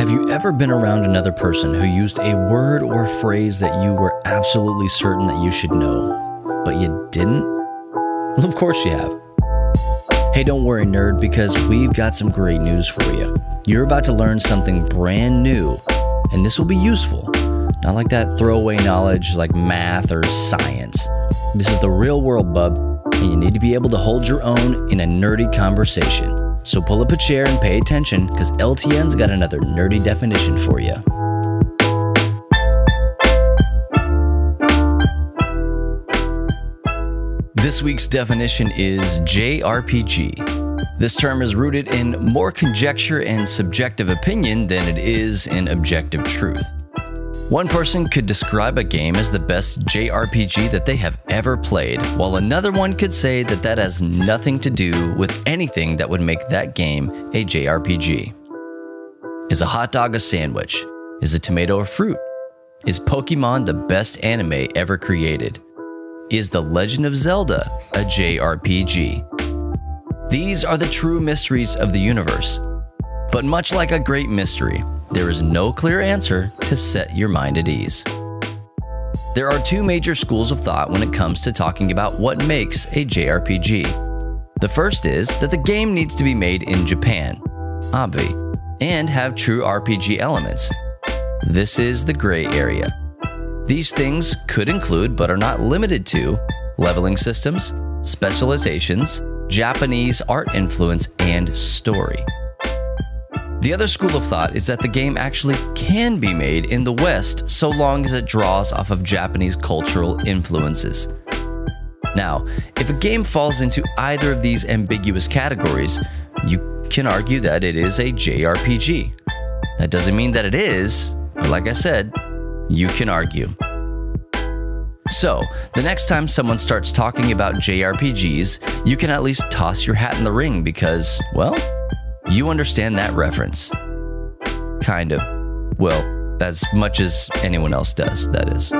Have you ever been around another person who used a word or phrase that you were absolutely certain that you should know, but you didn't? Well, of course you have. Hey, don't worry, nerd, because we've got some great news for you. You're about to learn something brand new, and this will be useful. Not like that throwaway knowledge like math or science. This is the real world, bub, and you need to be able to hold your own in a nerdy conversation. So pull up a chair and pay attention, because LTN's got another nerdy definition for you. This week's definition is JRPG. This term is rooted in more conjecture and subjective opinion than it is in objective truth. One person could describe a game as the best JRPG that they have ever played, while another one could say that that has nothing to do with anything that would make that game a JRPG. Is a hot dog a sandwich? Is a tomato a fruit? Is Pokemon the best anime ever created? Is The Legend of Zelda a JRPG? These are the true mysteries of the universe. But much like a great mystery, there is no clear answer to set your mind at ease. There are two major schools of thought when it comes to talking about what makes a JRPG. The first is that the game needs to be made in Japan, obvi, and have true RPG elements. This is the gray area. These things could include, but are not limited to, leveling systems, specializations, Japanese art influence, and story. The other school of thought is that the game actually can be made in the West so long as it draws off of Japanese cultural influences. Now, if a game falls into either of these ambiguous categories, you can argue that it is a JRPG. That doesn't mean that it is, but like I said, you can argue. So, the next time someone starts talking about JRPGs, you can at least toss your hat in the ring because, well, you understand that reference. Kind of. Well, as much as anyone else does, that is.